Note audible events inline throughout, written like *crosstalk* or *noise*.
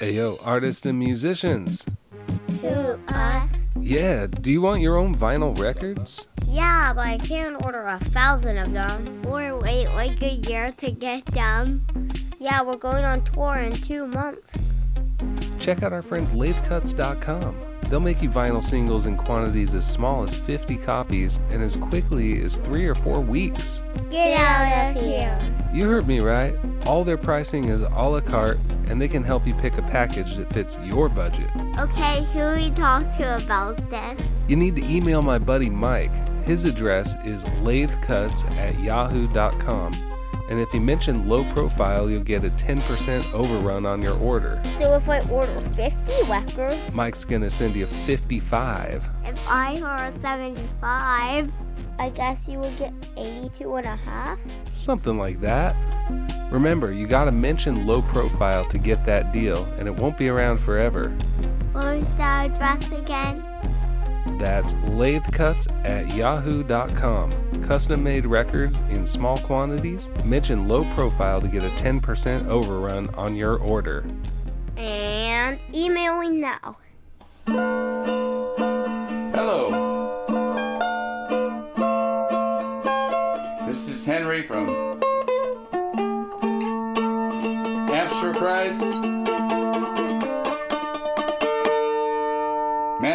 Ayo, artists and musicians. Who, us? Yeah, do you want your own vinyl records? Yeah, but I can't order a thousand of them. Or wait like a year to get them. Yeah, we're going on tour in two months. Check out our friends lathecuts.com. They'll make you vinyl singles in quantities as small as 50 copies and as quickly as three or four weeks. Get out of here. You heard me right. All their pricing is a la carte, and they can help you pick a package that fits your budget. Okay, who we talk to about this? You need to email my buddy Mike. His address is lathecuts at yahoo.com. And if you mention low profile, you'll get a 10% overrun on your order. So if I order 50 records, Mike's gonna send you 55. if I order 75, I guess you would get 82 and a half? Something like that. Remember, you gotta mention low profile to get that deal, and it won't be around forever. What was the address again? That's lathecuts at yahoo.com. Custom made records in small quantities. Mention low profile to get a 10% overrun on your order. And emailing now. Hello. This is Henry from Amps for Christ.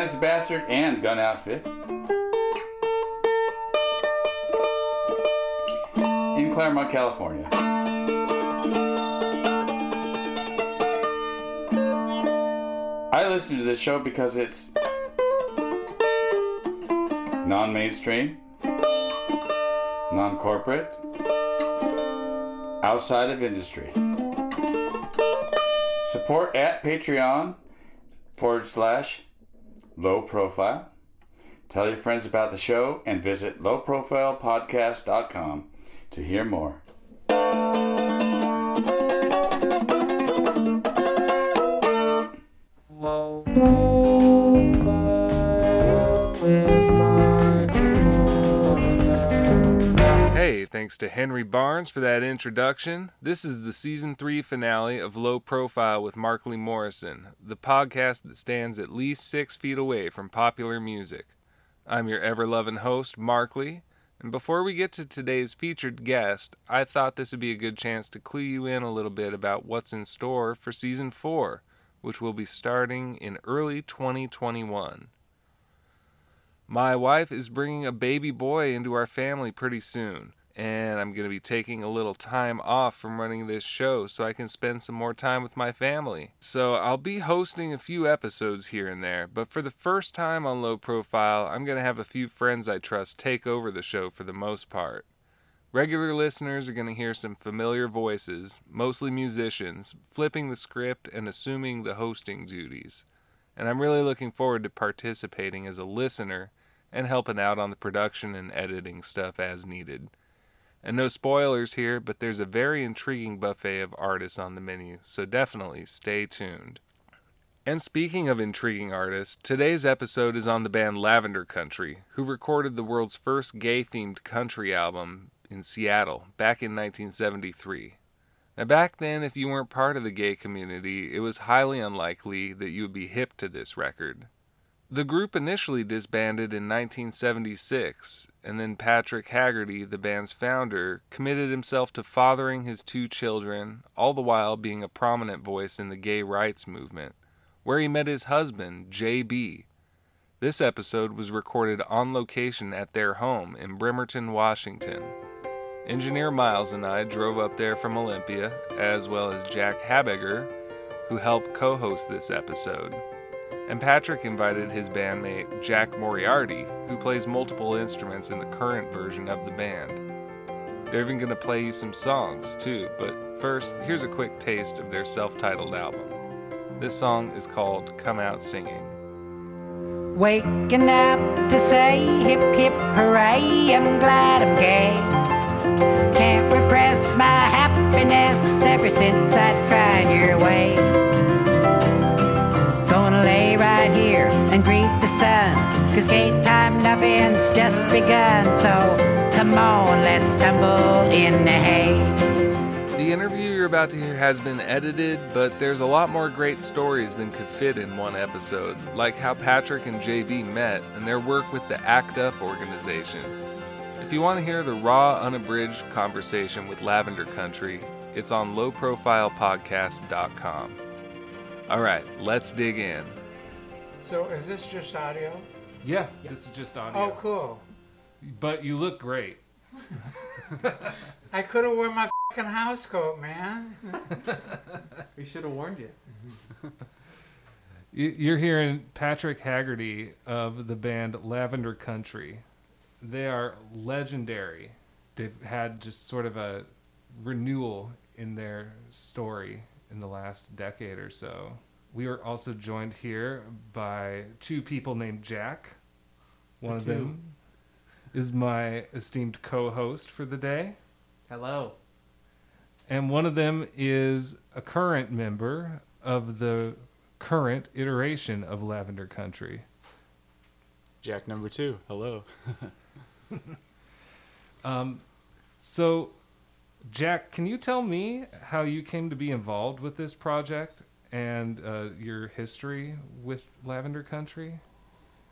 Man is Bastard and Gun Outfit. In Claremont, California. I listen to this show because it's non mainstream, non corporate, outside of industry. Support at Patreon forward slash low profile. Tell your friends about the show and visit lowprofilepodcast.com to hear more. Thanks to Henry Barnes for that introduction. This is the season three finale of Low Profile with Markley Morrison, the podcast that stands at least six feet away from popular music. I'm your ever loving host, Markley, and before we get to today's featured guest, I thought this would be a good chance to clue you in a little bit about what's in store for season four, which will be starting in early 2021. My wife is bringing a baby boy into our family pretty soon, and I'm going to be taking a little time off from running this show so I can spend some more time with my family. So I'll be hosting a few episodes here and there, but for the first time on Low Profile, I'm going to have a few friends I trust take over the show for the most part. Regular listeners are going to hear some familiar voices, mostly musicians, flipping the script and assuming the hosting duties and I'm really looking forward to participating as a listener and helping out on the production and editing stuff as needed. And no spoilers here, but there's a very intriguing buffet of artists on the menu, so definitely stay tuned. And speaking of intriguing artists, today's episode is on the band Lavender Country, who recorded the world's first gay themed country album in Seattle back in 1973. Now, back then, if you weren't part of the gay community, it was highly unlikely that you would be hip to this record. The group initially disbanded in 1976, and then Patrick Haggerty, the band's founder, committed himself to fathering his two children, all the while being a prominent voice in the gay rights movement, where he met his husband, J.B. This episode was recorded on location at their home in Bremerton, Washington. Engineer Miles and I drove up there from Olympia, as well as Jack Habegger, who helped co host this episode. And Patrick invited his bandmate Jack Moriarty, who plays multiple instruments in the current version of the band. They're even going to play you some songs, too, but first, here's a quick taste of their self titled album. This song is called Come Out Singing. Waking up to say hip hip hooray, I'm glad I'm gay. Can't repress my happiness ever since I tried your way. Right here and greet the sun, cause gay time nothing's just begun. So come on, let's tumble in the hay. The interview you're about to hear has been edited, but there's a lot more great stories than could fit in one episode, like how Patrick and J.B. met and their work with the ACT UP organization. If you want to hear the raw, unabridged conversation with Lavender Country, it's on lowprofilepodcast.com. All right, let's dig in. So is this just audio? Yeah, this is just audio. Oh, cool. But you look great. *laughs* I could have worn my fucking house coat, man. We should have warned you. *laughs* You- You're hearing Patrick Haggerty of the band Lavender Country. They are legendary. They've had just sort of a renewal in their story in the last decade or so. We are also joined here by two people named Jack. One of them is my esteemed co host for the day. Hello. And one of them is a current member of the current iteration of Lavender Country. Jack number two. Hello. *laughs* Um, so, Jack, can you tell me how you came to be involved with this project and uh, your history with Lavender Country?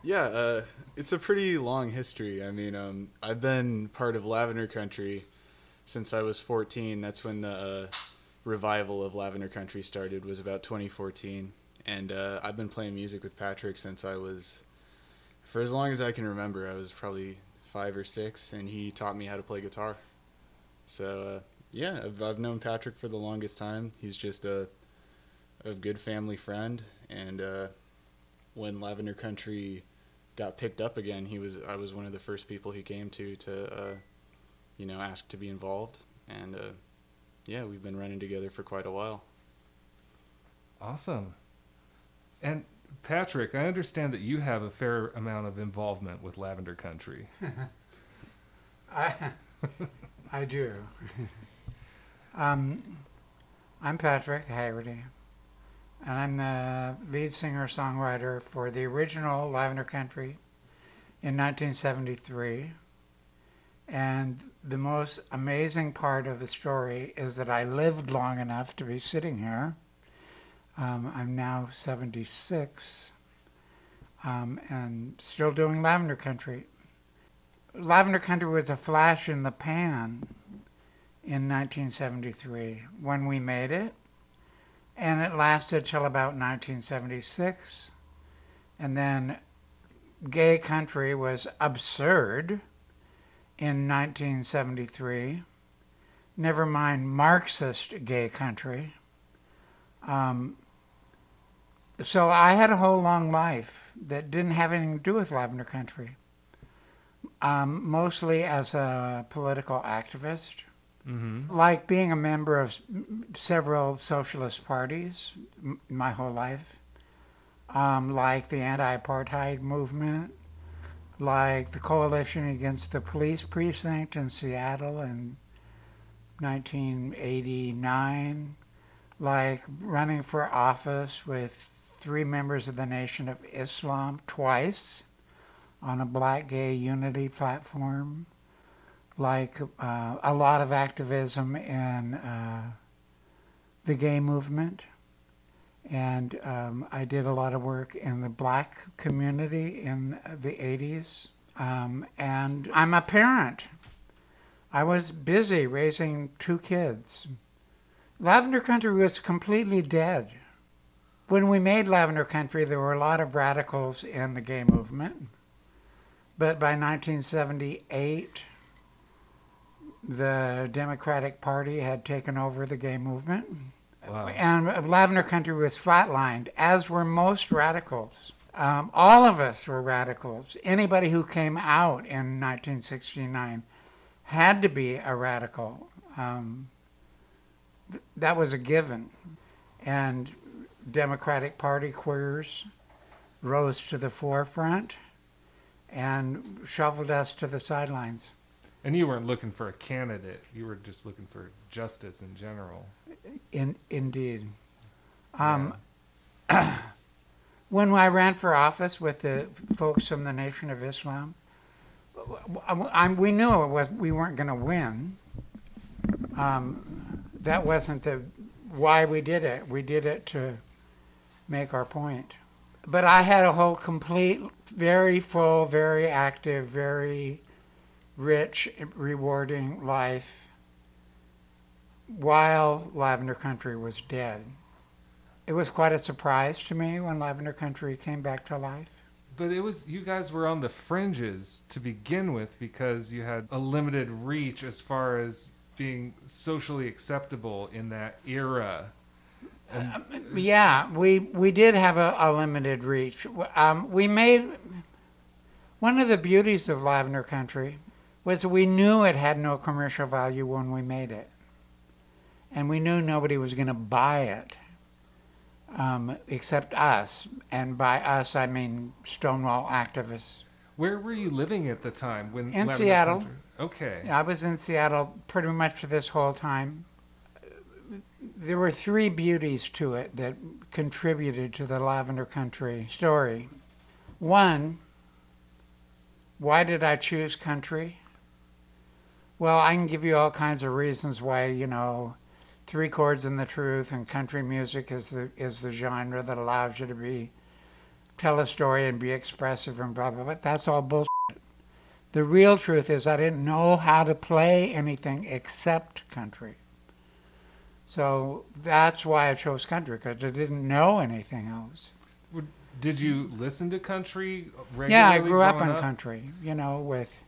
Yeah, uh, it's a pretty long history. I mean, um, I've been part of Lavender Country since I was 14. That's when the uh, revival of Lavender Country started. Was about 2014, and uh, I've been playing music with Patrick since I was, for as long as I can remember. I was probably five or six, and he taught me how to play guitar. So uh, yeah, I've, I've known Patrick for the longest time. He's just a a good family friend, and uh, when Lavender Country got picked up again, he was I was one of the first people he came to to uh, you know ask to be involved, and uh, yeah, we've been running together for quite a while. Awesome. And Patrick, I understand that you have a fair amount of involvement with Lavender Country. *laughs* I, I do. *laughs* um, I'm Patrick Haggerty, and I'm the lead singer songwriter for the original Lavender Country in 1973. And the most amazing part of the story is that I lived long enough to be sitting here. Um, I'm now 76 um, and still doing Lavender Country. Lavender Country was a flash in the pan in 1973 when we made it, and it lasted till about 1976. And then gay country was absurd in 1973. Never mind Marxist gay country. Um, so I had a whole long life that didn't have anything to do with Lavender Country um, mostly as a political activist, Mm-hmm. like being a member of several socialist parties m- my whole life, um, like the anti apartheid movement, like the coalition against the police precinct in Seattle in 1989, like running for office with three members of the Nation of Islam twice on a black gay unity platform, like uh, a lot of activism in uh, the gay movement. And um, I did a lot of work in the black community in the 80s. Um, and I'm a parent. I was busy raising two kids. Lavender Country was completely dead. When we made Lavender Country, there were a lot of radicals in the gay movement. But by 1978, the Democratic Party had taken over the gay movement. Wow. And Lavender Country was flatlined, as were most radicals. Um, all of us were radicals. Anybody who came out in 1969 had to be a radical. Um, th- that was a given. And Democratic Party queers rose to the forefront and shuffled us to the sidelines. And you weren't looking for a candidate, you were just looking for justice in general. In, indeed. Um, *clears throat* when I ran for office with the folks from the Nation of Islam, I, I- we knew it was, we weren't going to win. Um, that wasn't the why we did it. We did it to make our point. But I had a whole complete, very full, very active, very rich, rewarding life while Lavender Country was dead. It was quite a surprise to me when Lavender Country came back to life. But it was you guys were on the fringes to begin with because you had a limited reach as far as being socially acceptable in that era. Yeah, we we did have a, a limited reach. Um, we made one of the beauties of Lavender Country was we knew it had no commercial value when we made it, and we knew nobody was going to buy it um, except us. And by us, I mean Stonewall activists. Where were you living at the time when In Seattle. Okay. I was in Seattle pretty much this whole time. There were three beauties to it that contributed to the Lavender Country story. One, why did I choose country? Well, I can give you all kinds of reasons why, you know, three chords and the truth and country music is the is the genre that allows you to be tell a story and be expressive and blah blah blah. That's all bullshit. The real truth is I didn't know how to play anything except country. So that's why I chose country because I didn't know anything else. Did you listen to country regularly? Yeah, I grew up in country, you know, with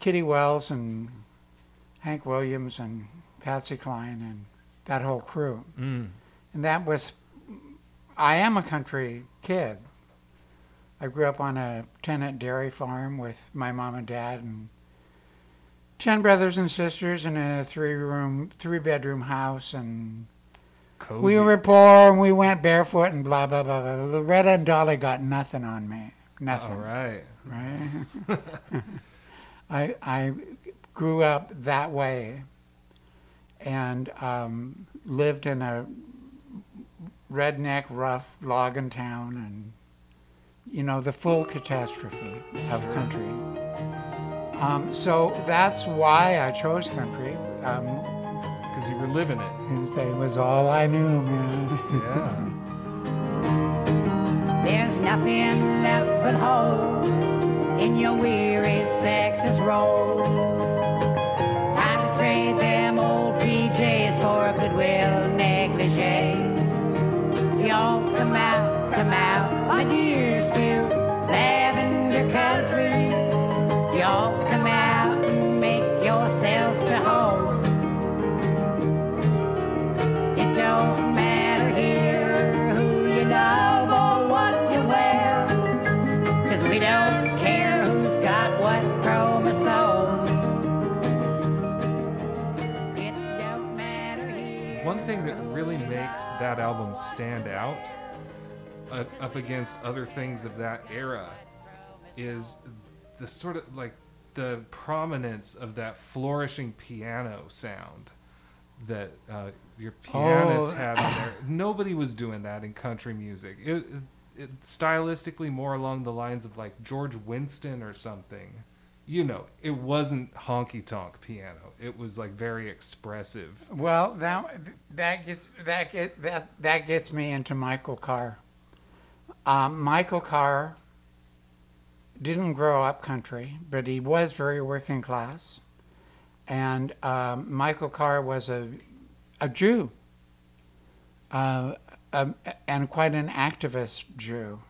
Kitty Wells and Hank Williams and Patsy Cline and that whole crew. Mm. And that was, I am a country kid. I grew up on a tenant dairy farm with my mom and dad and 10 brothers and sisters in a three room, three bedroom house. And Cozy. we were poor and we went barefoot and blah, blah, blah, blah. Loretta and Dolly got nothing on me. Nothing All right. right? *laughs* *laughs* I I grew up that way, and um, lived in a redneck, rough logging town, and you know the full catastrophe of country. Um, so that's why I chose country. Um, Because you were living it. and it was all I knew, man. Yeah. There's nothing left but holes in your weary sexist roles. Time to trade them old PJs for a goodwill negligee. Y'all come out, come out, my dears, to lavender country. Y'all come out and make yourselves to home. It don't matter here who you love or what you wear. Cause we don't thing that really makes that album stand out uh, up against other things of that era is the sort of like the prominence of that flourishing piano sound that uh, your pianist Oh. had on there. Nobody was doing that in country music. It, it, it stylistically more along the lines of like George Winston or something. You know, it wasn't honky tonk piano. It was like very expressive. Well, that that gets that get that that gets me into Michael Korn. Um, Michael Korn didn't grow up country, but he was very working class, and um, Michael Korn was a a Jew, uh, um, and quite an activist Jew.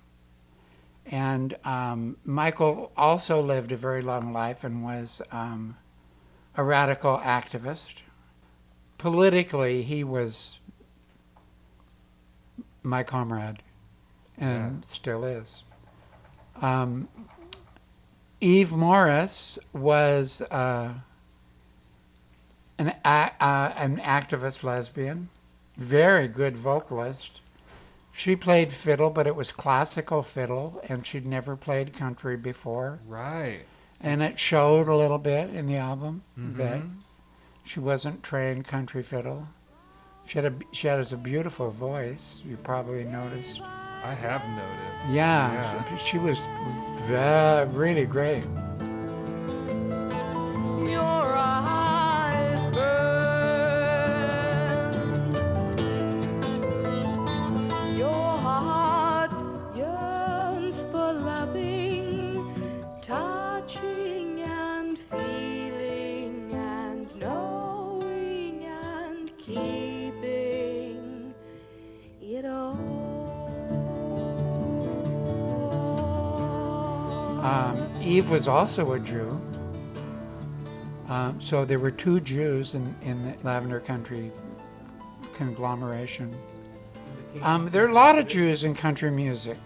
And um, Michael also lived a very long life and was um, a radical activist. Politically he was my comrade and still is. Um, eve morris was uh, an, a- uh, an activist lesbian very good vocalist. She played fiddle but it was classical fiddle and she'd never played country before. Right. And it showed a little bit in the album mm-hmm. that she wasn't trained country fiddle. She had a she had a beautiful voice. You probably noticed. I have noticed. Yeah, She, she was ve- really great. Your Eve was also a Jew. Um, so there were two Jews in, in the Lavender Country conglomeration. Um, there are a lot of Jews in country music.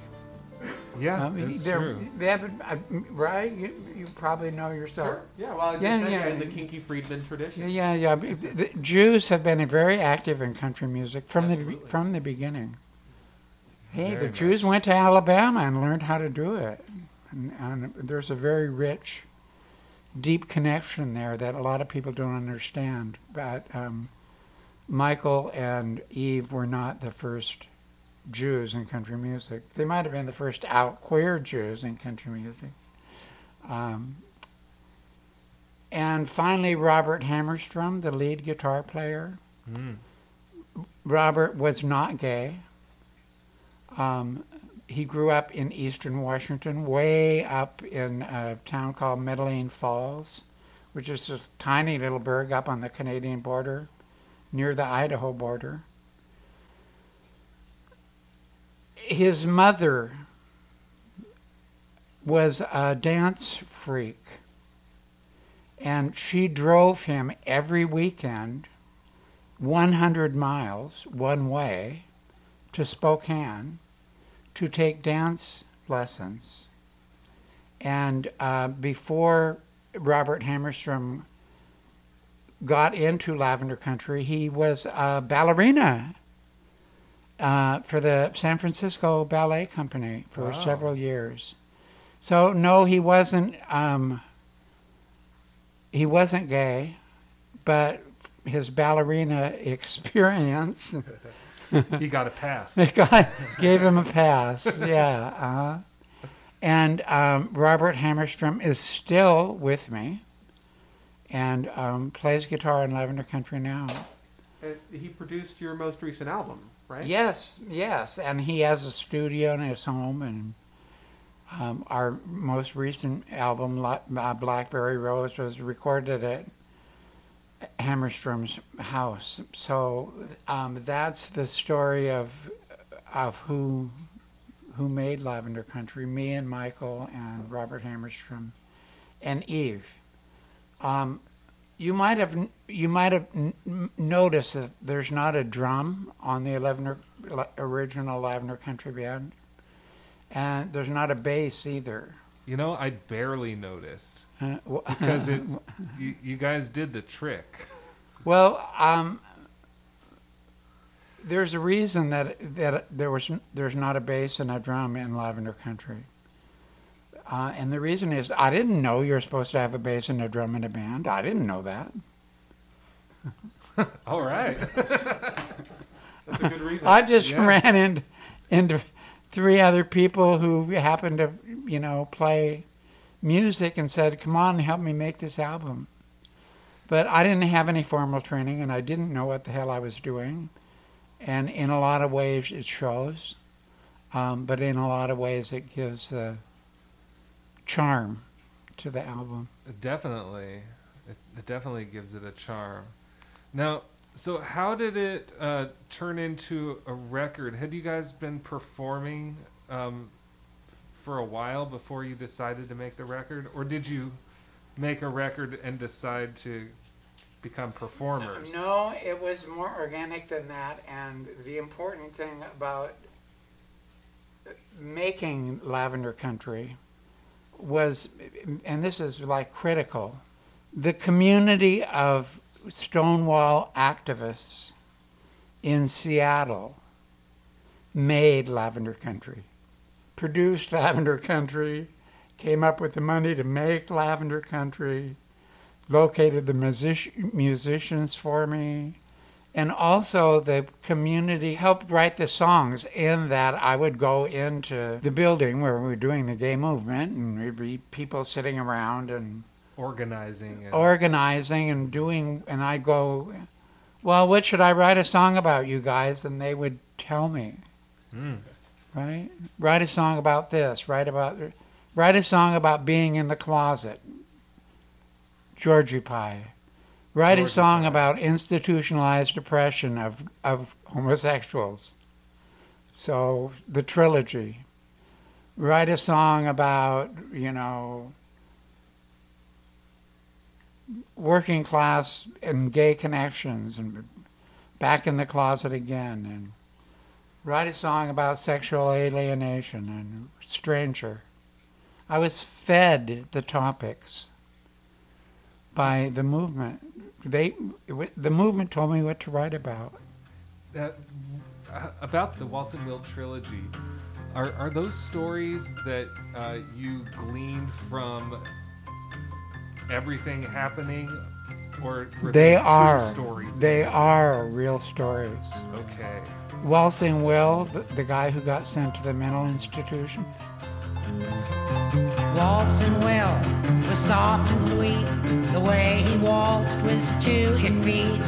Yeah, Um, that's true. They have, uh, right? You, you probably know yourself. Sure. Yeah, well, I just Yeah, said yeah. in the Kinky Friedman tradition. Yeah, yeah. yeah. The- the Jews have been very active in country music from the from the beginning. Hey, Very the Jews went to Alabama and learned how to do it, and, and there's a very rich, deep connection there that a lot of people don't understand. But um, Michael and Eve were not the first Jews in country music. They might have been the first out queer Jews in country music. Um, and finally, Robert Hammerstrom, the lead guitar player. Mm. Robert was not gay. Um, he grew up in eastern Washington, way up in a town called Metaline Falls, which is a tiny little burg up on the Canadian border, near the Idaho border. His mother was a dance freak, and she drove him every weekend 100 miles one way to Spokane to take dance lessons. And uh, before Robert Hammerstrom got into Lavender Country, he was a ballerina uh, for the San Francisco Ballet Company for Wow. several years. So no, he wasn't. Um, he wasn't gay, but his ballerina *laughs* experience *laughs* He got a pass. the guy gave him a pass. Yeah. Uh-huh. And um, Robert Hammerstrom is still with me and um, plays guitar in Lavender Country now. And he produced your most recent album, right? Yes, yes. And he has a studio in his home. And um, our most recent album, uh, Blackberry Rose, was recorded at Hammerstrom's house. So um, that's the story of of who who made Lavender Country. Me and Michael and Robert Hammerstrom and Eve. Um, you might have you might have n- noticed that there's not a drum on the Lavender, la- original Lavender Country band, and there's not a bass either. You know, I barely noticed Uh, because *laughs* it. you, you guys did the trick. Well, um, there's a reason that that there was there's not a bass and a drum in Lavender Country, uh, and the reason is I didn't know you're supposed to have a bass and a drum in a band. I didn't know that. *laughs* All right. *laughs* That's a good reason. I just Yeah. ran into into three other people who happened to you know play music and said, "Come on, help me make this album." But I didn't have any formal training, and I didn't know what the hell I was doing. And in a lot of ways, it shows. Um, but in a lot of ways, it gives a charm to the album. Definitely, it, it definitely gives it a charm. Now, so how did it uh, turn into a record? Had you guys been performing um, for a while before you decided to make the record, or did you make a record and decide to become performers? No, it was more organic than that. And the important thing about making Lavender Country was, and this is like critical, the community of Stonewall activists in Seattle made Lavender Country, produced *laughs* Lavender Country, came up with the money to make Lavender Country, located the music- musicians for me, and also the community helped write the songs in that I would go into the building where we were doing the gay movement and there'd be people sitting around and Organizing. And, organizing and doing and I'd go well what should I write a song about you guys? And they would tell me. Mm. right? Write a song about this. Write about write a song about being in the closet. Georgie Pie write a song Pie. about institutionalized oppression of of homosexuals. So the trilogy. Write a song about, you know, working class and gay connections and back in the closet again and write a song about sexual alienation and stranger. I was fed the topics by the movement. They, the movement told me what to write about. Uh, about the Waltzing Will trilogy, are, are those stories that uh, you gleaned from everything happening, or were They true are. stories? They are real stories. Okay. Waltzing Will, the, the guy who got sent to the mental institution, Waltzing Will was soft and sweet. The way he waltzed was to effete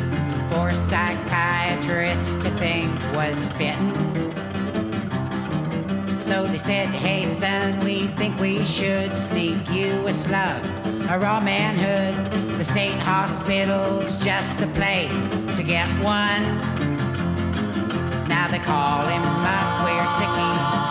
for a psychiatrist to think was fitting. So they said, hey son, we think we should sneak you a slug. A raw manhood, the state hospital's just the place to get one. Now they call him up, sicky.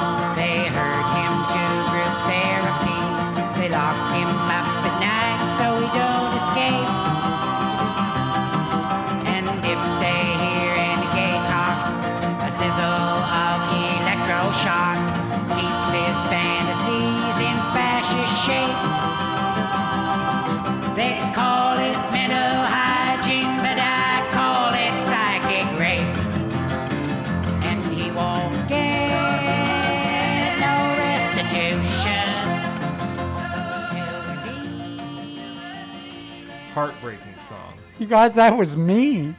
Guys, that was me.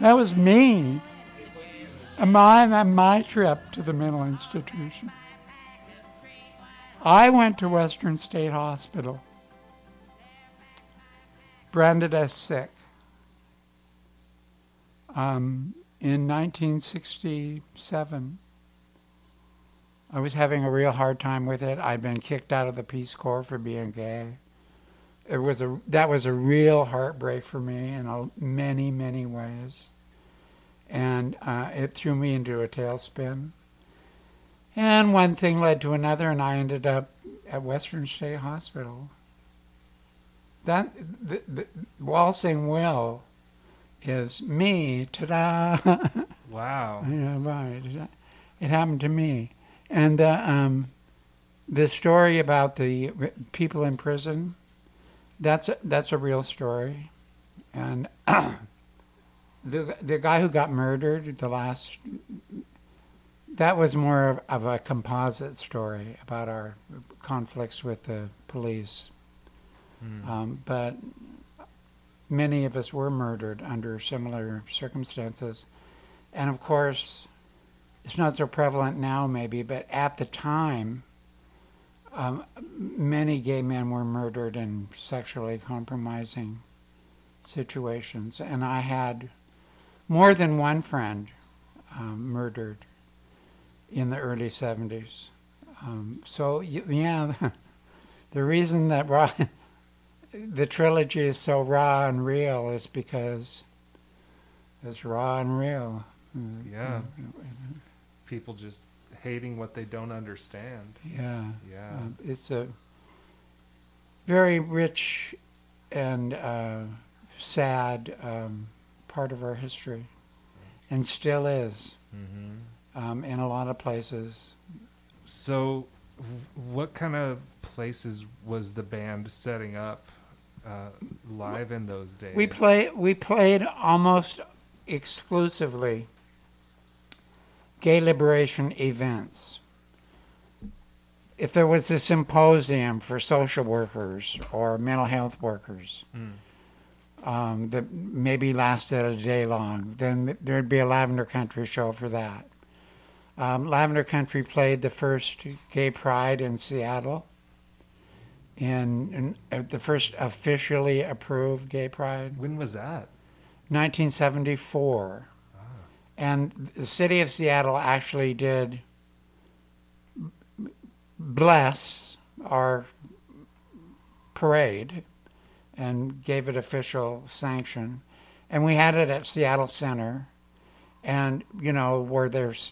That was me. My, and my trip to the mental institution. I went to Western State Hospital, branded as sick, um, in 1967. I was having a real hard time with it. I'd been kicked out of the Peace Corps for being gay it was a that was a real heartbreak for me in a, many many ways, and uh, it threw me into a tailspin. And one thing led to another, and I ended up at Western State Hospital. That the, the waltzing will is me. Ta-da! *laughs* Wow. Yeah, right. It- happened to me, and uh, um, the story about the people in prison. That's a, that's a real story, and *clears throat* the the guy who got murdered, the last. That was more of, of a composite story about our conflicts with the police. Um, but many of us were murdered under similar circumstances. And of course, it's not so prevalent now, maybe, but at the time, um, many gay men were murdered in sexually compromising situations. And I had more than one friend um, murdered in the early 70s. Um, so, yeah, *laughs* the reason that raw, *laughs* the trilogy is so raw and real is because it's raw and real. Yeah. People just hating what they don't understand. Yeah. Yeah. Um, it's a very rich and uh, sad um, part of our history, and still is hmm um, in a lot of places. So, what kind of places was the band setting up uh, live in those days? We play we played almost exclusively gay liberation events. If there was a symposium for social workers or mental health workers Mm. um, that maybe lasted a day long, then there'd be a Lavender Country show for that. Um, Lavender Country played the first gay pride in Seattle. In, in uh, the first officially approved gay pride. When was that? 1974. And the city of Seattle actually did bless our parade and gave it official sanction. And we had it at Seattle Center, and, you know, where there's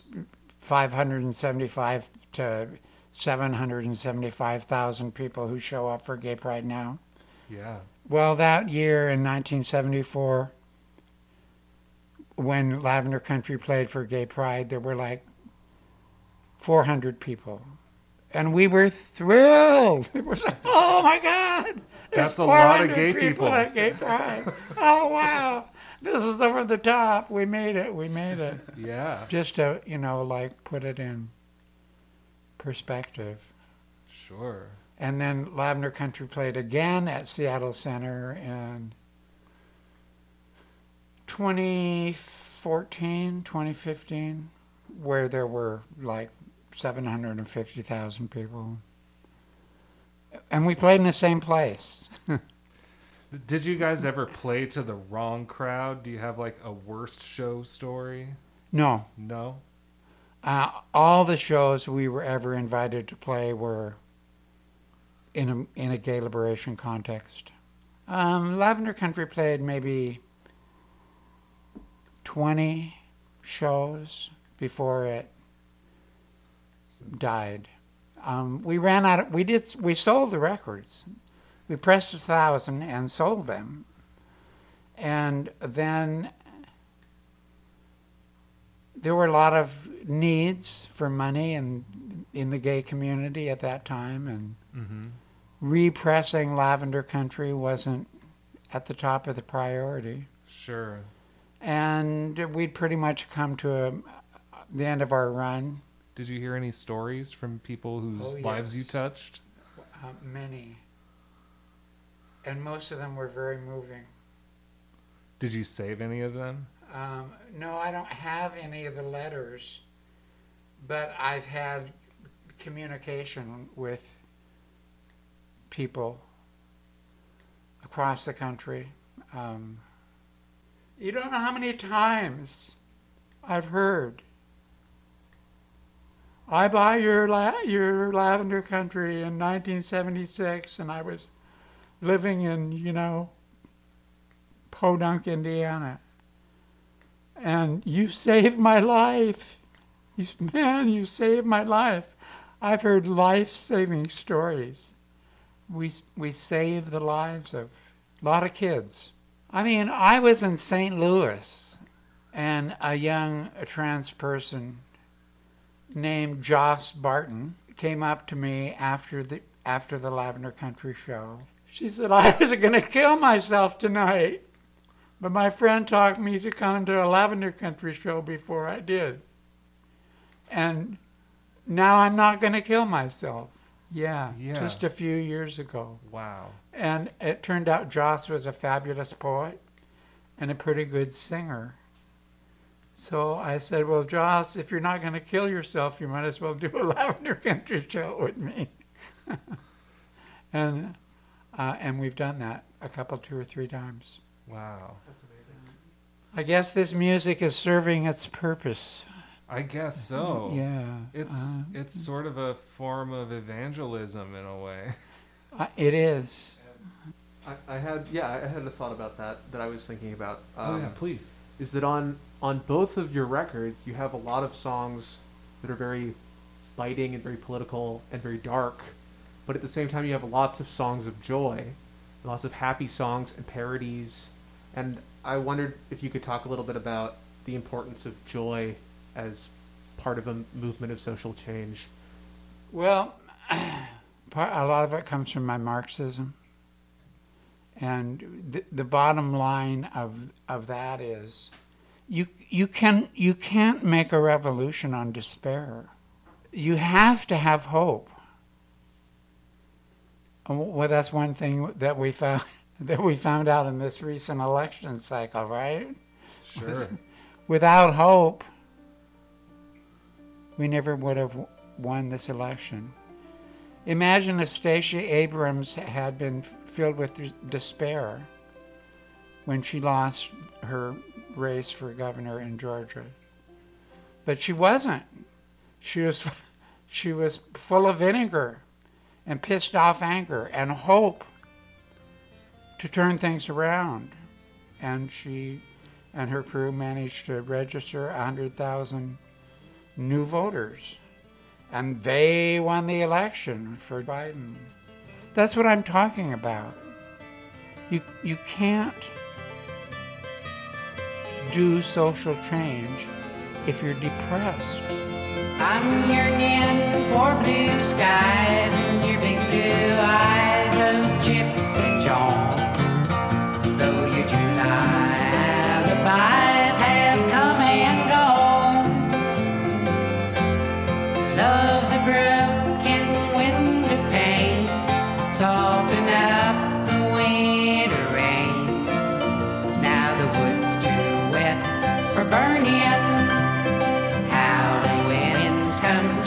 575 to 775,000 people who show up for Gay Pride now. Yeah. Well, that year in 1974, when Lavender Country played for Gay Pride, there were like 400 people. And we were thrilled. *laughs* It was like, oh my God! That's a lot of gay people." at Gay Pride. oh wow! This is over the top. We made it. We made it. *laughs* Yeah. Just to, you know, like put it in perspective. Sure. And then Lavender Country played again at Seattle Center in 2014, 2015, where there were like 750,000 people. And we played in the same place. *laughs* Did you guys ever play to the wrong crowd? Do you have like a worst show story? No, No. uh, all the shows we were ever invited to play were in a, in a gay liberation context. Um, Lavender Country played maybe 20 shows before it died. Um, we ran out. Of, we did. We sold the records. We pressed a thousand and sold them, and then there were a lot of needs for money and in the gay community at that time, and Mm-hmm. repressing Lavender Country wasn't at the top of the priority. Sure. And we'd pretty much come to a, the end of our run. Did you hear any stories from people whose Oh, lives you touched? Uh, many. And most of them were very moving. Did you save any of them? Um, no, I don't have any of the letters, but I've had communication with people across the country. Um, you don't know how many times I've heard. I buy your la- your lavender country in 1976, and I was living in you know Podunk, Indiana and you saved my life. You, man, you saved my life. I've heard life-saving stories. We we saved the lives of a lot of kids. I mean, I was in St. Louis, and a young trans person named Joss Barton came up to me after the after the Lavender Country show. She said, "I was going to kill myself tonight." But my friend talked me to come to a Lavender Country show before I did. And now I'm not going to kill myself. Yeah, Yeah. just a few years ago. Wow. And it turned out Joss was a fabulous poet and a pretty good singer. So I said, Well, Joss, if you're not going to kill yourself, you might as well do a *laughs* Lavender Country show with me. *laughs* and, uh, and we've done that a couple, two or three times. Wow. I guess this music is serving its purpose. I guess so. Yeah. It's uh, it's sort of a form of evangelism in a way. uh, it is. I, I had yeah, I had a thought about that that I was thinking about. oh Um, yeah, please. is that on on both of your records you have a lot of songs that are very biting and very political and very dark, but at the same time you have lots of songs of joy, lots of happy songs and parodies, and I wondered if you could talk a little bit about the importance of joy as part of a movement of social change. Well, *clears throat* part, a lot of it comes from my Marxism. And the, the bottom line of, of that is you, you, can, you can't make a revolution on despair. You have to have hope. Well, that's one thing that we found *laughs* that we found out in this recent election cycle, right? Sure. *laughs* Without hope, we never would have won this election. Imagine if Stacey Abrams had been filled with despair when she lost her race for governor in Georgia. But she wasn't. She was she was full of vinegar and pissed off anger and hope to turn things around. And she and her crew managed to register 100,000 new voters. And they won the election for Biden. That's what I'm talking about. You, you can't do social change if you're depressed. I'm yearning for blue skies and your big blue eyes, oh Gypsy Joan.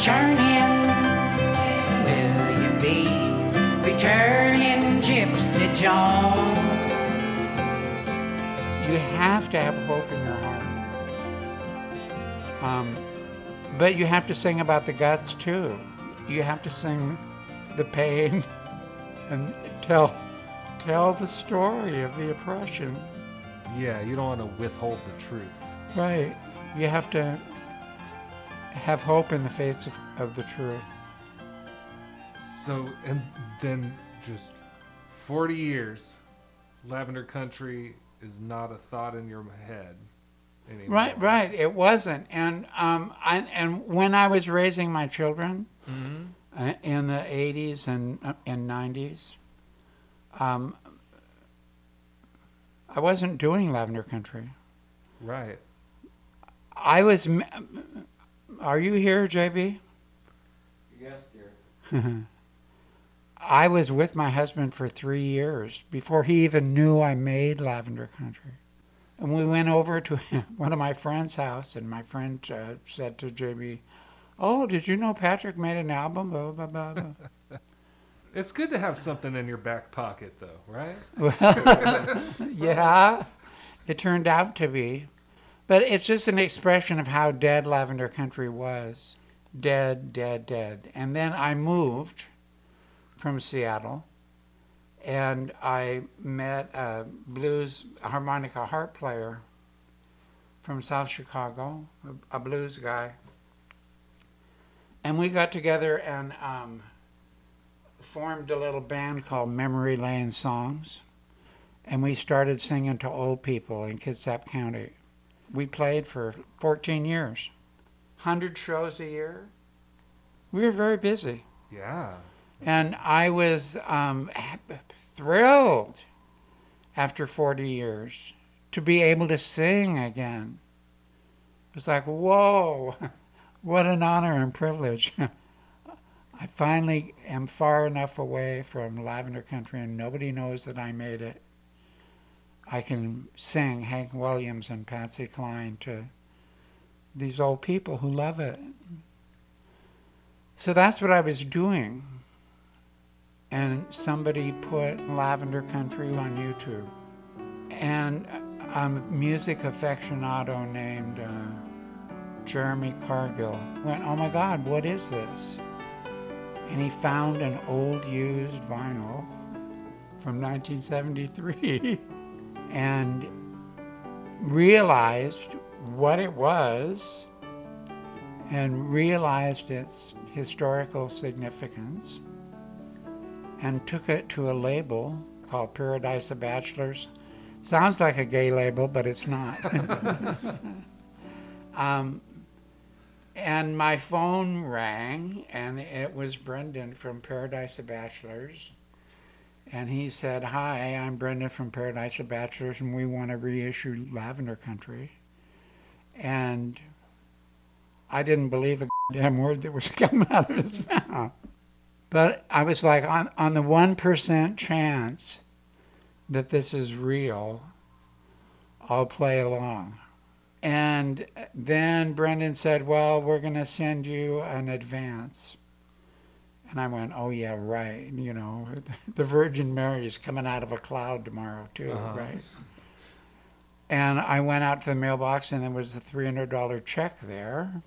Churning. Will you be returning, Gypsy Joan? You have to have hope in your heart. Um, but you have to sing about the guts too. You have to sing the pain *laughs* and tell tell the story of the oppression. Yeah, you don't want to withhold the truth. Right. You have to have hope in the face of, of the truth. So, and then just 40 years, Lavender Country is not a thought in your head anymore. Right, right. It wasn't, and um, I, and when I was raising my children uh, in the '80s and uh, and '90s, um, I wasn't doing Lavender Country. Right. I was. Are you here, JB? Yes, dear. *laughs* I was with my husband for three years before he even knew I made Lavender Country. And we went over to *laughs* one of my friend's house, and my friend uh, said to JB, Oh, did you know Patrick made an album? Blah, blah, blah, blah. *laughs* It's good to have something in your back pocket, though, right? yeah, it turned out to be. But it's just an expression of how dead Lavender Country was. Dead, dead, dead. And then I moved from Seattle and I met a blues harmonica harp player from South Chicago, a, blues guy. And we got together and um, formed a little band called Memory Lane Songs and we started singing to old people in Kitsap County. We played for 14 years, 100 shows a year. We were very busy. Yeah. And I was um, thrilled after 40 years to be able to sing again. It was like, whoa, *laughs* what an honor and privilege. *laughs* I finally am far enough away from Lavender Country and nobody knows that I made it. I can sing Hank Williams and Patsy Cline to these old people who love it. So that's what I was doing. And somebody put Lavender Country on YouTube. And a music aficionado named uh, Jeremy Cargill went, Oh my God, what is this? And he found an old used vinyl from 1973 *laughs* and realized what it was and realized its historical significance and took it to a label called Paradise of Bachelors. Sounds like a gay label, but it's not. *laughs* um, and my phone rang, and it was Brendan from Paradise of Bachelors. And he said, Hi, I'm Brendan from Paradise of Bachelors, and we want to reissue Lavender Country. And I didn't believe a damn word that was *laughs* coming out of his mouth. But I was like, on, on the 1% chance that this is real, I'll play along. And then Brendan said, Well, we're going to send you an advance. And I went, Oh, yeah, right. You know, *laughs* the Virgin Mary is coming out of a cloud tomorrow, too, Uh-huh. right? And I went out to the mailbox, and there was a $300 check there.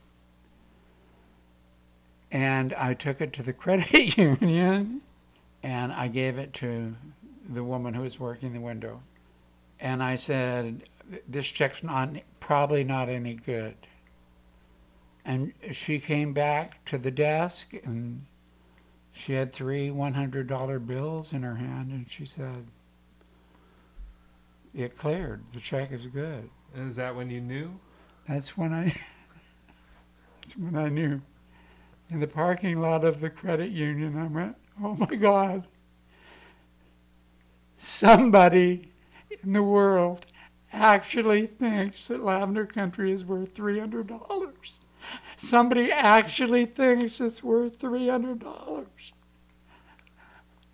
And I took it to the *laughs* credit *laughs* union, and I gave it to the woman who was working the window. And I said, This check's not probably not any good. and she came back to the desk and she had three $100 bills in her hand and she said, It cleared. The check is good. And is that when you knew? That's when I *laughs* that's when I knew. In the parking lot of the credit union I went, Oh my God. Somebody in the world actually thinks that Lavender Country is worth three hundred dollars. Somebody actually thinks it's worth three hundred dollars.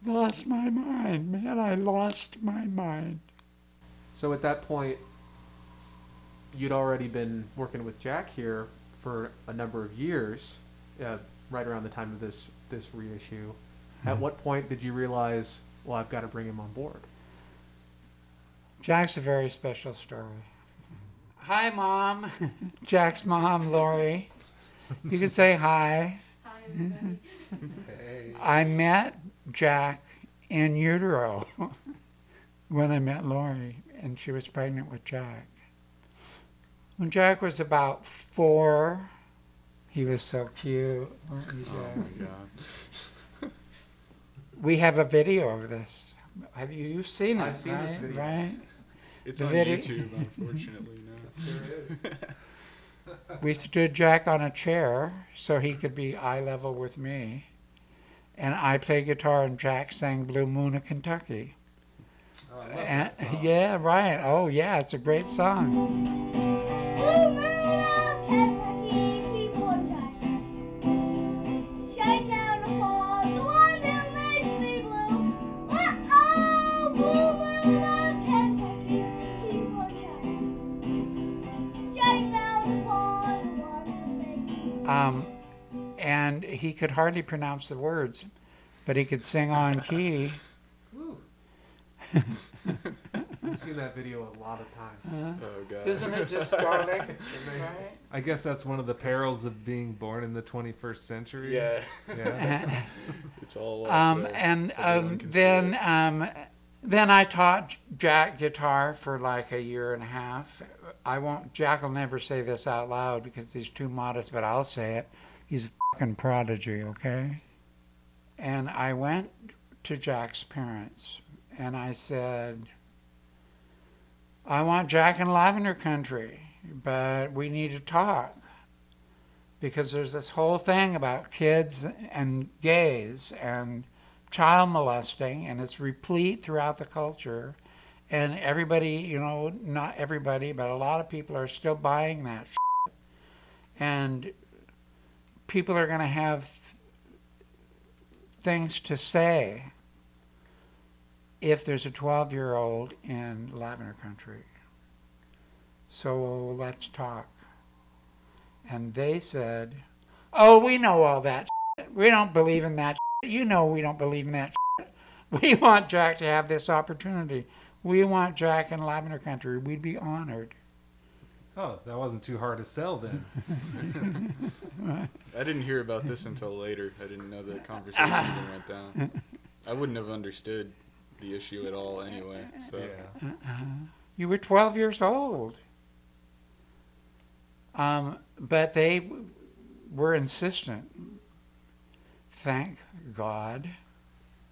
Lost my mind, man. I lost my mind. So at that point, you'd already been working with Jack here for a number of years, uh, right around the time of this this reissue. At what point did you realize, well, I've got to bring him on board? Jack's a very special story. Hi, Mom. *laughs* Jack's mom, Lori. *laughs* You can say hi. *laughs* I met Jack in utero *laughs* when I met Lori, and she was pregnant with Jack. When Jack was about four, he was so cute. weren't you, Oh my god. We have a video of this. Have you you've seen it? I've seen this right? video. Right? It's The on video- YouTube, unfortunately. No. We stood Jack on a chair so he could be eye level with me. And I played guitar and Jack sang Blue Moon of Kentucky. Oh, And- yeah, right. Oh, yeah, it's a great song. Um, and he could hardly pronounce the words, but he could sing on *laughs* key. I've seen that video a lot of times. Oh god. Isn't it just darling? *laughs* I guess that's one of the perils of being born in the 21st century. Yeah. Yeah. *laughs* It's all. Um, there. and um, then um, then I taught Jack guitar for like a year and a half. I won't. Jack will never say this out loud because he's too modest, but I'll say it. He's a fucking prodigy, okay? And I went to Jack's parents and I said, I want Jack in Lavender Country, but we need to talk because there's this whole thing about kids and gays and child molesting, and it's replete throughout the culture. And everybody, you know, not everybody, but a lot of people are still buying that. Shit. And people are going to have things to say if there's a 12 year old in Lavender Country. So let's talk. And they said, Oh, we know all that. Shit. We don't believe in that. Shit. You know we don't believe in that. Shit. *laughs* We want Jack to have this opportunity. We want Jack in Lavender Country. We'd be honored. Oh, that wasn't too hard to sell then. *laughs* I didn't hear about this until later. I didn't know the conversation even went down. I wouldn't have understood the issue at all anyway. So Yeah. You were 12 years old. Um, but they w- were insistent. Thank God.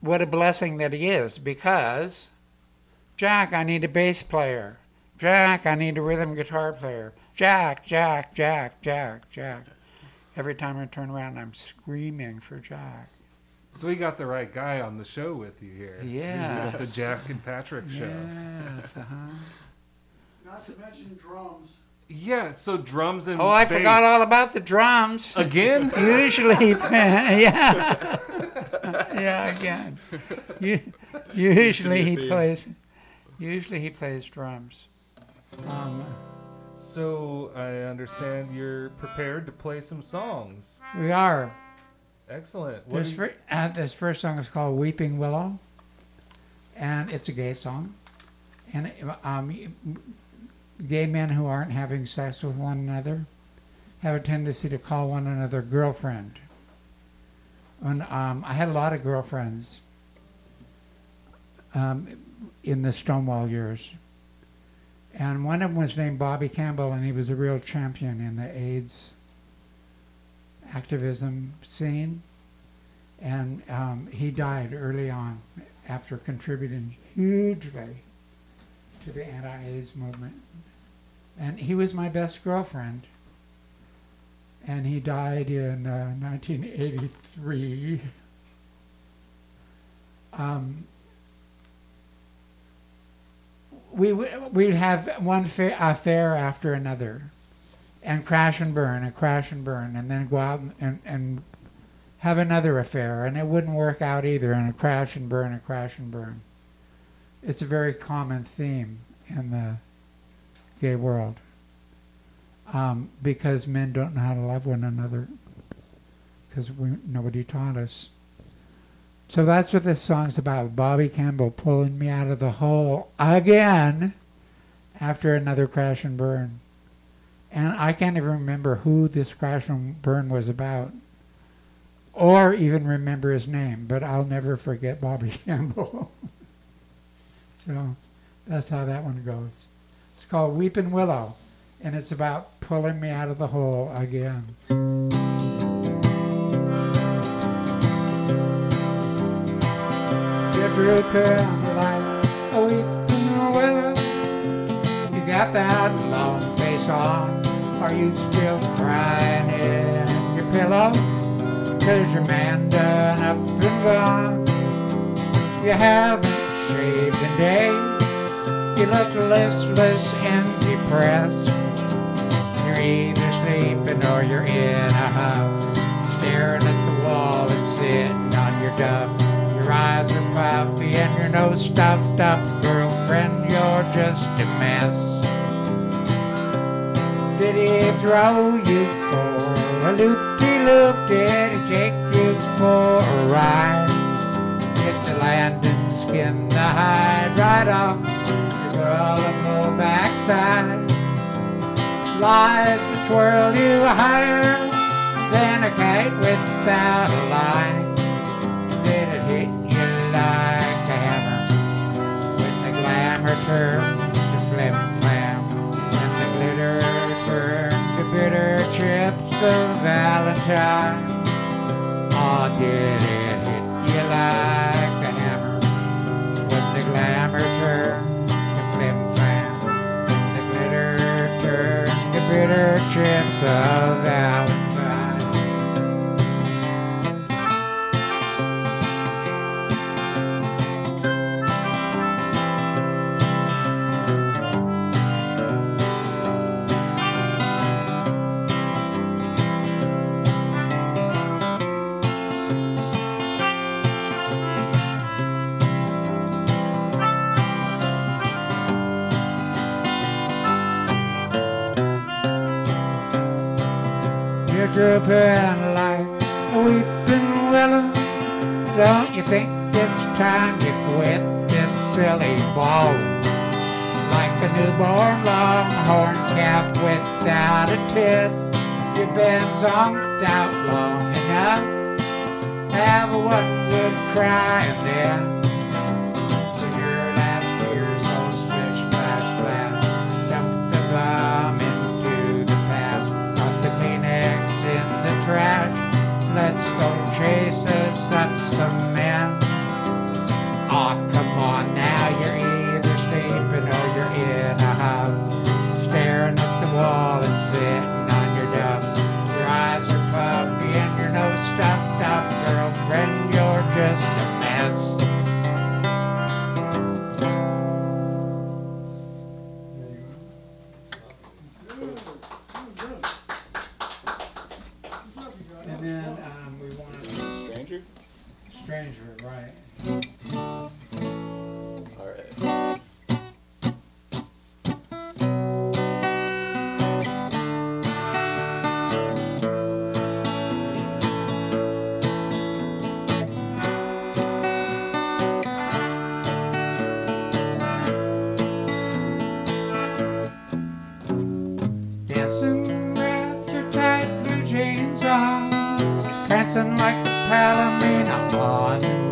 What a blessing that he is because, Jack, I need a bass player. Jack, I need a rhythm guitar player. Jack, Jack, Jack, Jack, Jack. Every time I turn around, I'm screaming for Jack. So we got the right guy on the show with you here. Yeah. the Jack and Patrick show. Yes, uh-huh. Not to mention drums. Yeah, so drums and Oh, I bass. forgot all about the drums. Again? *laughs* *laughs* *laughs* Usually, he yeah, yeah, again. Usually he theme. plays. Usually he plays drums. Um, So I understand you're prepared to play some songs. we are. Excellent. What This, you- fir- uh, this first song is called "Weeping Willow," and it's a gay song. And um, gay men who aren't having sex with one another have a tendency to call one another girlfriend. And um, I had a lot of girlfriends um, in the Stonewall years. And one of them was named Bobby Campbell, and he was a real champion in the AIDS activism scene, and um, he died early on after contributing hugely to the anti-AIDS movement. And he was my best girlfriend. And he died in uh, 1983. Um, we we'd have one fa- affair after another, and crash and burn and crash and burn, and then go out and, and, have another affair, and it wouldn't work out either, and a crash and burn and crash and burn. It's a very common theme in the gay world um, because men don't know how to love one another because nobody taught us. So that's what this song's about. Bobby Campbell pulling me out of the hole again after another crash and burn. And I can't even remember who this crash and burn was about or even remember his name, but I'll never forget Bobby *laughs* Campbell. so that's how that one goes. It's called Weeping Willow, and it's about pulling me out of the hole again. You're drooping like a weeping willow. You got that long face on. Are you still crying in your pillow? Cause your man done up and gone. You haven't shaved in days. You look listless and depressed. You're either sleeping or you're in a huff, staring at the wall and sitting on your duff. Your eyes are puffy and your nose stuffed up. Girlfriend, you're just a mess. Did he throw you for a loop-de-loop? Did he take you for a ride? Hit the landing, skin the hide right off your gullible backside. Lies that twirl you higher than a kite without a line. Like a hammer when the glamour turned to flim flam? When the glitter turned to bitter chips of Valentine? Oh, did it hit you like a hammer when the glamour turned to flim flam? When the glitter turned to bitter chips of Valentine? Drooping like a weeping willow. Don't you think it's time you quit this silly bawling? Like a newborn longhorn calf without a tit. You've been zonked out long enough. Have one good cry and then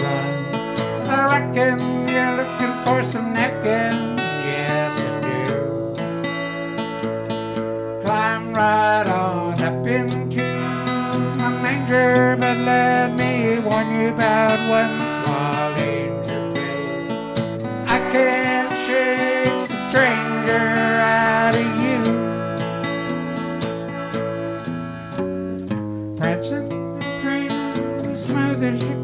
run. I reckon you're looking for some necking, yes I do. Climb right on up into my manger, but let me warn you about one small danger. I can't shake the stranger out of you. Prancing and cream smooth as you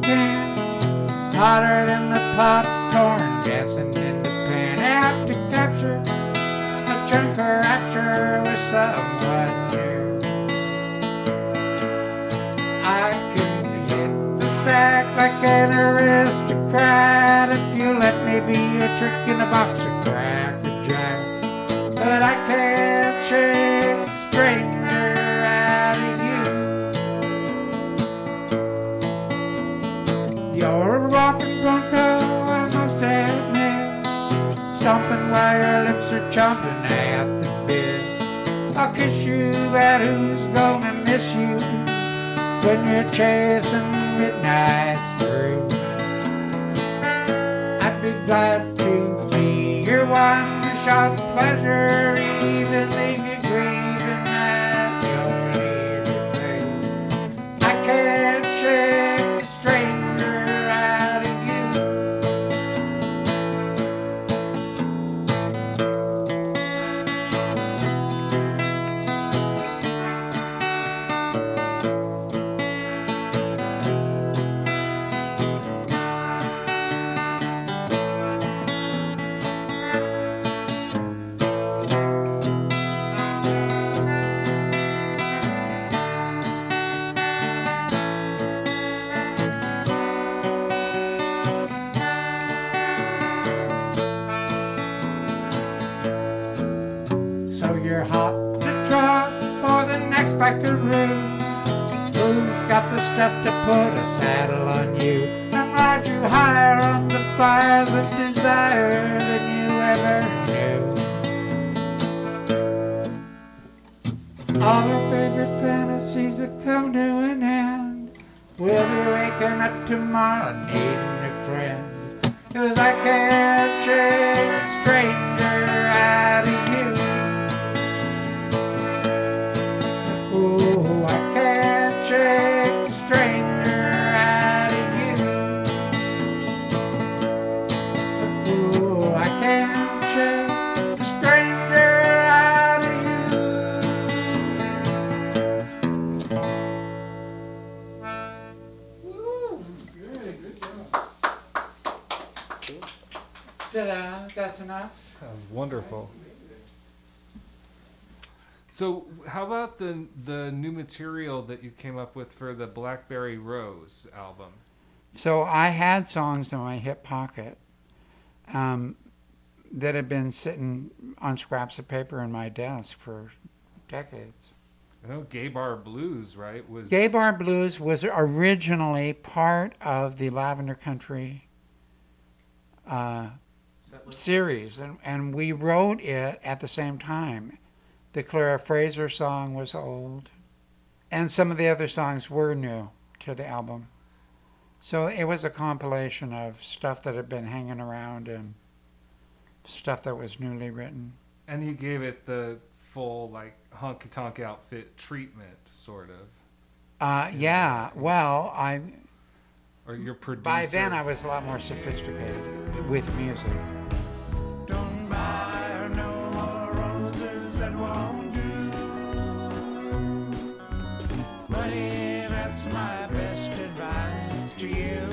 hotter than the popcorn, dancing in the pan, out to capture a chunk rapture with someone new. I can hit the sack like an aristocrat if you let me be a trick in a box of cracker jack. But I can't shake while your lips are chomping at the bit. I'll kiss you, but who's gonna miss you? when you're chasing midnights through. I'd be glad to be your one shot pleasure, even stuff to put a saddle on you and ride you higher on the fires of desire than you ever knew? All our favorite fantasies have come to an end. We'll be waking up tomorrow needing a friend. Cause I can't shake the enough. That was wonderful. So, how about the the new material that you came up with for the Blackberry Rose album? So I had songs in my hip pocket um, that had been sitting on scraps of paper in my desk for decades. I know Gay Bar Blues, right? Was Gay Bar Blues was originally part of the Lavender Country uh, series, and, and we wrote it at the same time. The Clara Fraser song was old, and some of the other songs were new to the album. So it was a compilation of stuff that had been hanging around and stuff that was newly written. and you gave it the full like honky tonk outfit treatment, sort of. Uh, yeah, well, I Or your producer. by then I was a lot more sophisticated with music. My best advice to you.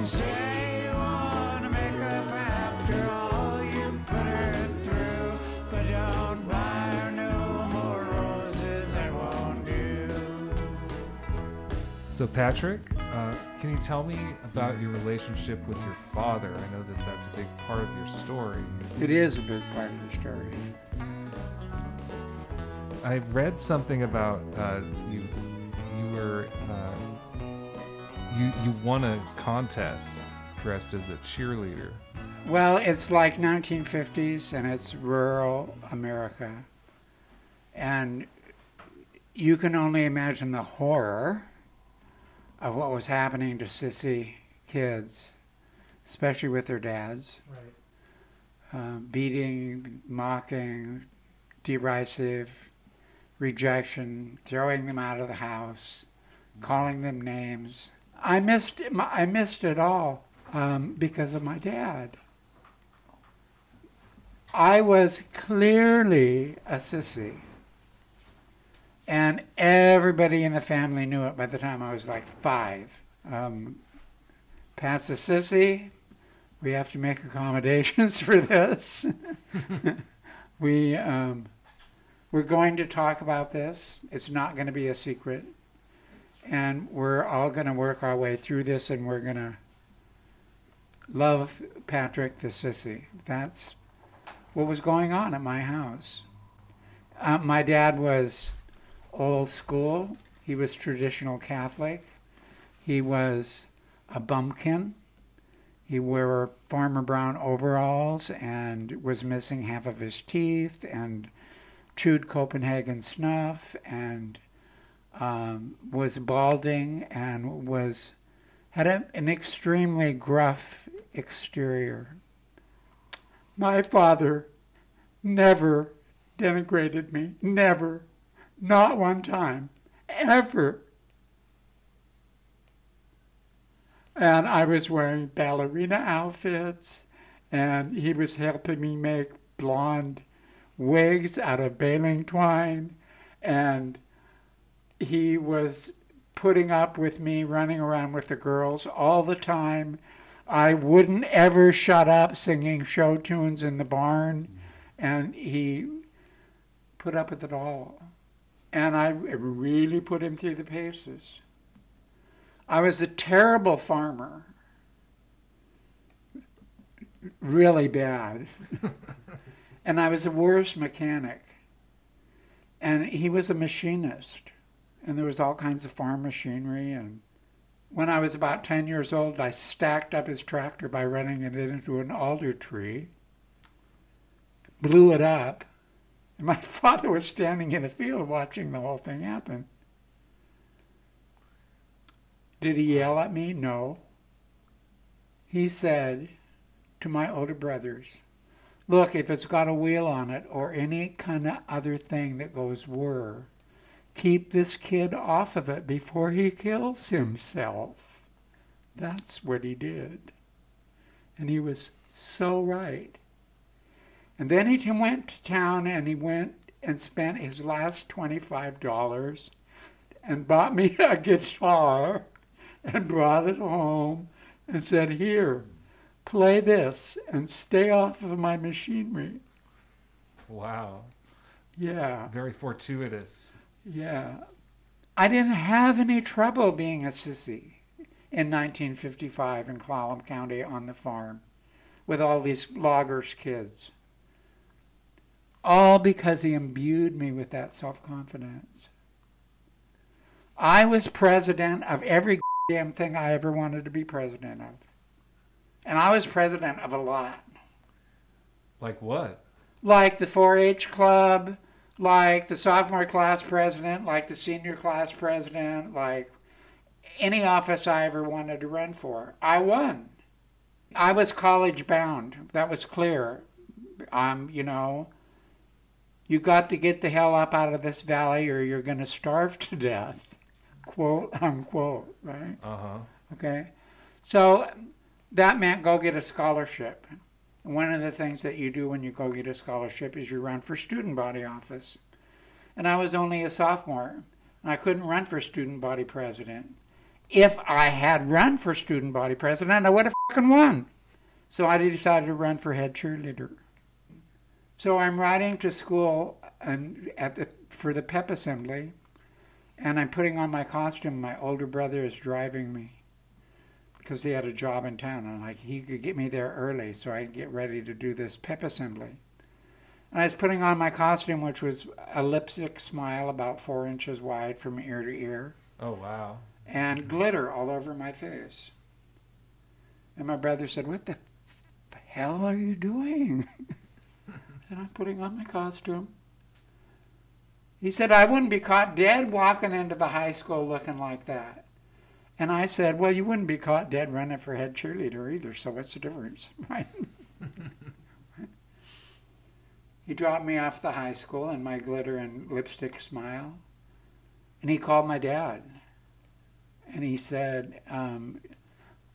Say you wanna make up after all you put her through, but don't buy her no more roses, that won't do. So, Patrick, uh, can you tell me about your relationship with your father? I know that that's a big part of your story. It is a big part of the story. I read something about uh, you. You were uh, you you won a contest dressed as a cheerleader. Well, it's like 1950s and it's rural America. And you can only imagine the horror of what was happening to sissy kids, especially with their dads. Right. Uh, beating, mocking, derisive, rejection, throwing them out of the house, calling them names. I missed I missed it all um, because of my dad. I was clearly a sissy. And everybody in the family knew it by the time I was like five. Um, Pat's a sissy. We have to make accommodations *laughs* for this. *laughs* we, um, we're going to talk about this. It's not going to be a secret. And we're all going to work our way through this and we're going to love Patrick the sissy. That's what was going on at my house. Uh, my dad was old school. He was traditional Catholic. He was a bumpkin. He wore Farmer Brown overalls and was missing half of his teeth and chewed Copenhagen snuff and um, was balding and was had a, an extremely gruff exterior. My father never denigrated me, never, not one time, ever. And I was wearing ballerina outfits, and he was helping me make blonde wigs out of baling twine, and he was putting up with me running around with the girls all the time. I wouldn't ever shut up singing show tunes in the barn, and he put up with it all. And I really put him through the paces. I was a terrible farmer, really bad. *laughs* and I was a worse mechanic. And he was a machinist. And there was all kinds of farm machinery. And when I was about 10 years old, I stacked up his tractor by running it into an alder tree, blew it up. And my *laughs* father was standing in the field watching the whole thing happen. Did he yell at me? No. He said to my older brothers, Look, if it's got a wheel on it or any kind of other thing that goes whir, keep this kid off of it before he kills himself. That's what he did. And he was so right. And then he went to town and he went and spent his last $25 and bought me *laughs* a guitar and brought it home and said, Here, play this and stay off of my machinery. Wow. Yeah, Very fortuitous. yeah. I didn't have any trouble being a sissy in 1955 in Clallam County on the farm with all these loggers' kids. All because he imbued me with that self confidence. I was president of every *laughs* damn thing I ever wanted to be president of. And I was president of a lot. Like what? Like the 4 H club, like the sophomore class president, like the senior class president, like any office I ever wanted to run for. I won. I was college bound. That was clear. Um, you know, you got to get the hell up out of this valley or you're going to starve to death, quote unquote, right? Uh huh. Okay. So that meant go get a scholarship. One of the things that you do when you go get a scholarship is you run for student body office. And I was only a sophomore, and I couldn't run for student body president. If I had run for student body president, I would have fucking won. So I decided to run for head cheerleader. So I'm riding to school and at the, for the pep assembly, and I'm putting on my costume. My older brother is driving me because he had a job in town, and like he could get me there early so I could get ready to do this pep assembly. And I was putting on my costume, which was a lipstick smile about four inches wide from ear to ear, Oh wow. and glitter all over my face. And my brother said, "What the f- hell are you doing?" *laughs* and I'm putting on my costume. He said, I wouldn't be caught dead walking into the high school looking like that. And I said, Well, you wouldn't be caught dead running for head cheerleader either, so what's the difference? *laughs* Right? *laughs* he dropped me off the high school in my glitter and lipstick smile. And he called my dad. And he said, um,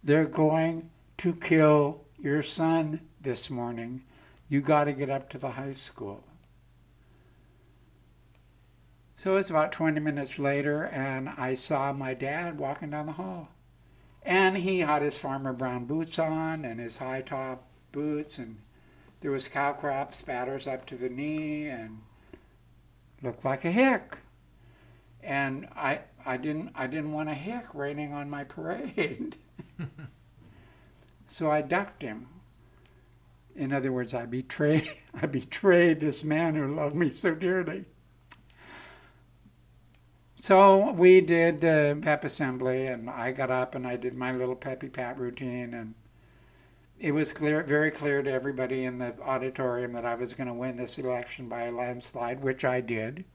They're going to kill your son this morning. You got to get up to the high school. So it was about 20 minutes later, and I saw my dad walking down the hall. And he had his farmer brown boots on and his high top boots, and there was cow crop spatters up to the knee, and looked like a hick. And I, I didn't, I didn't want a hick raining on my parade. *laughs* so I ducked him. In other words, I betrayed, *laughs* I betrayed this man who loved me so dearly. So we did the pep assembly, and I got up and I did my little peppy pat routine, and it was clear, very clear to everybody in the auditorium that I was going to win this election by a landslide, which I did.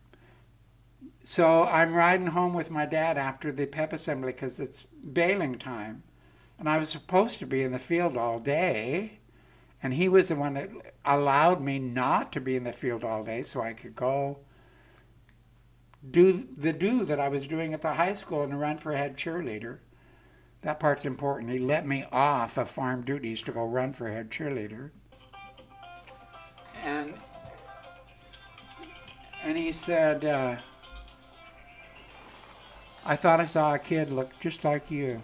So I'm riding home with my dad after the pep assembly because it's baling time, and I was supposed to be in the field all day, and he was the one that allowed me not to be in the field all day, so I could go do the do that I was doing at the high school and run for head cheerleader. That part's important. He let me off of farm duties to go run for head cheerleader. And and he said, uh, I thought I saw a kid look just like you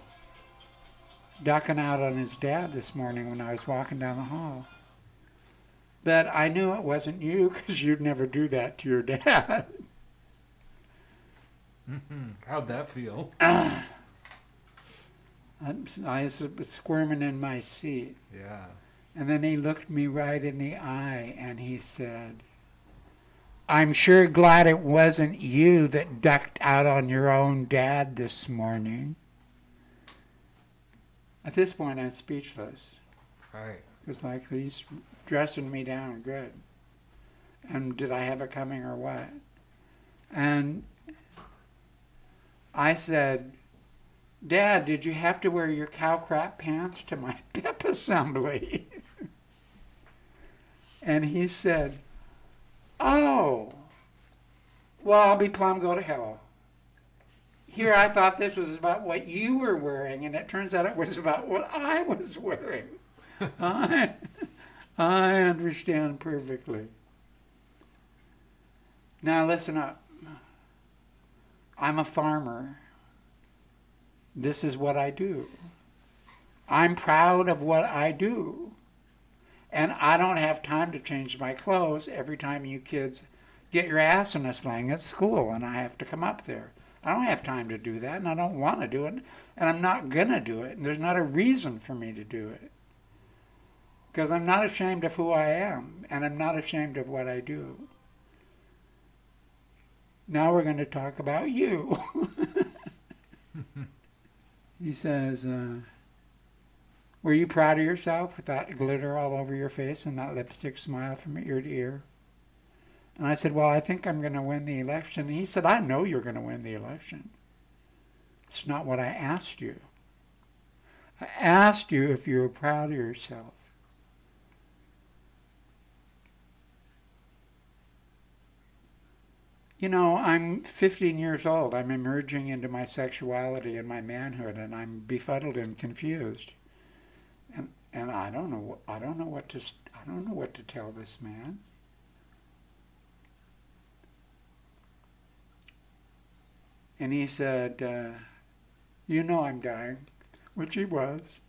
ducking out on his dad this morning when I was walking down the hall. But I knew it wasn't you because you'd never do that to your dad. *laughs* Mm-hmm. How'd that feel? *coughs* I was squirming in my seat. Yeah. And then he looked me right in the eye and he said, I'm sure glad it wasn't you that ducked out on your own dad this morning. At this point, I'm speechless. Right. It's like he's dressing me down good. And did I have it coming or what? And I said, Dad, did you have to wear your cow crap pants to my *laughs* pep assembly? and he said, Oh, well, I'll be plumb go to hell. Here, I thought this was about what you were wearing, and it turns out it was about what I was wearing. *laughs* I, I understand perfectly. Now, listen up. I'm a farmer. This is what I do. I'm proud of what I do. And I don't have time to change my clothes every time you kids get your ass in a sling at school and I have to come up there. I don't have time to do that and I don't want to do it and I'm not going to do it. And there's not a reason for me to do it. Because I'm not ashamed of who I am and I'm not ashamed of what I do. Now we're going to talk about you. *laughs* he says, uh, Were you proud of yourself with that glitter all over your face and that lipstick smile from ear to ear? And I said, Well, I think I'm going to win the election. And he said, I know you're going to win the election. It's not what I asked you. I asked you if you were proud of yourself. You know, I'm 15 years old. I'm emerging into my sexuality and my manhood, and I'm befuddled and confused. And and I don't know. I don't know what to. I don't know what to tell this man. And he said, uh, "You know I'm dying," which he was,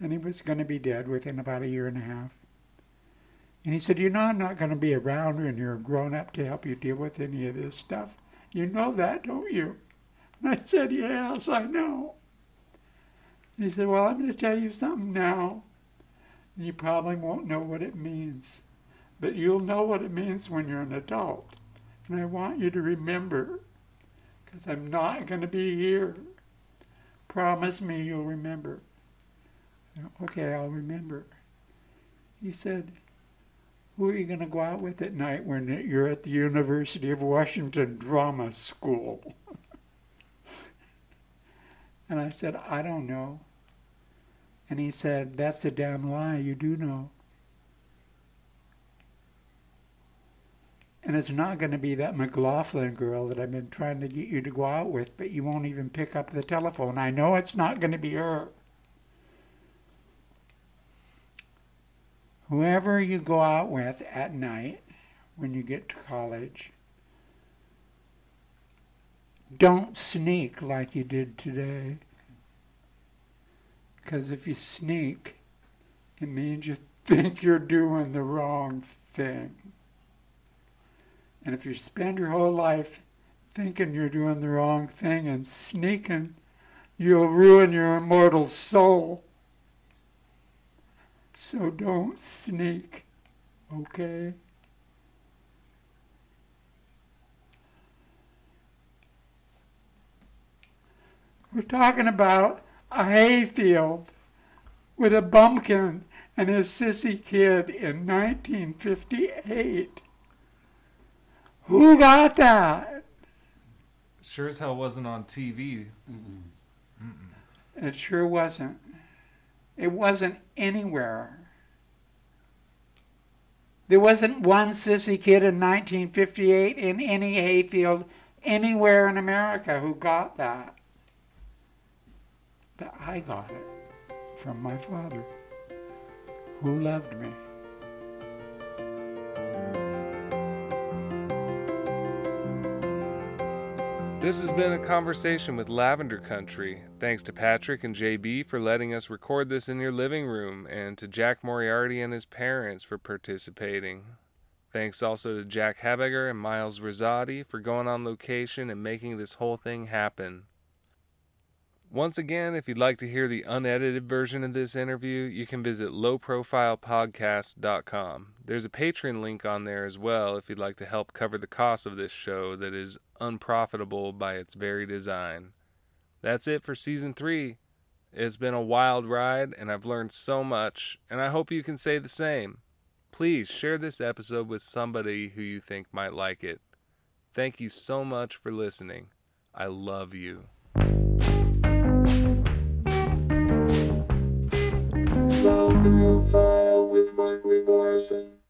and he was going to be dead within about a year and a half. And he said, You know, I'm not going to be around when you're grown up to help you deal with any of this stuff. You know that, don't you? And I said, Yes, I know. And he said, Well, I'm going to tell you something now. And you probably won't know what it means. But you'll know what it means when you're an adult. And I want you to remember, because I'm not going to be here. Promise me you'll remember. Okay, I'll remember. He said, who are you going to go out with at night when you're at the University of Washington Drama School? *laughs* and I said, I don't know. And he said, That's a damn lie. You do know. And it's not going to be that McLaughlin girl that I've been trying to get you to go out with, but you won't even pick up the telephone. I know it's not going to be her. Whoever you go out with at night when you get to college, don't sneak like you did today. Because if you sneak, it means you *laughs* think you're doing the wrong thing. And if you spend your whole life thinking you're doing the wrong thing and sneaking, you'll ruin your immortal soul. So don't sneak, okay? We're talking about a hayfield with a bumpkin and a sissy kid in 1958. Who got that? Sure as hell wasn't on TV. It sure wasn't. It wasn't anywhere. There wasn't one sissy kid in 1958 in any hayfield anywhere in America who got that. But I got it from my father, who loved me. This has been a conversation with Lavender Country. Thanks to Patrick and JB for letting us record this in your living room, and to Jack Moriarty and his parents for participating. Thanks also to Jack Habiger and Miles Rosati for going on location and making this whole thing happen. Once again, if you'd like to hear the unedited version of this interview, you can visit lowprofilepodcast.com. There's a Patreon link on there as well if you'd like to help cover the cost of this show that is unprofitable by its very design. That's it for season three. It's been a wild ride, and I've learned so much, and I hope you can say the same. Please share this episode with somebody who you think might like it. Thank you so much for listening. I love you. Low profile with Markley Morrison.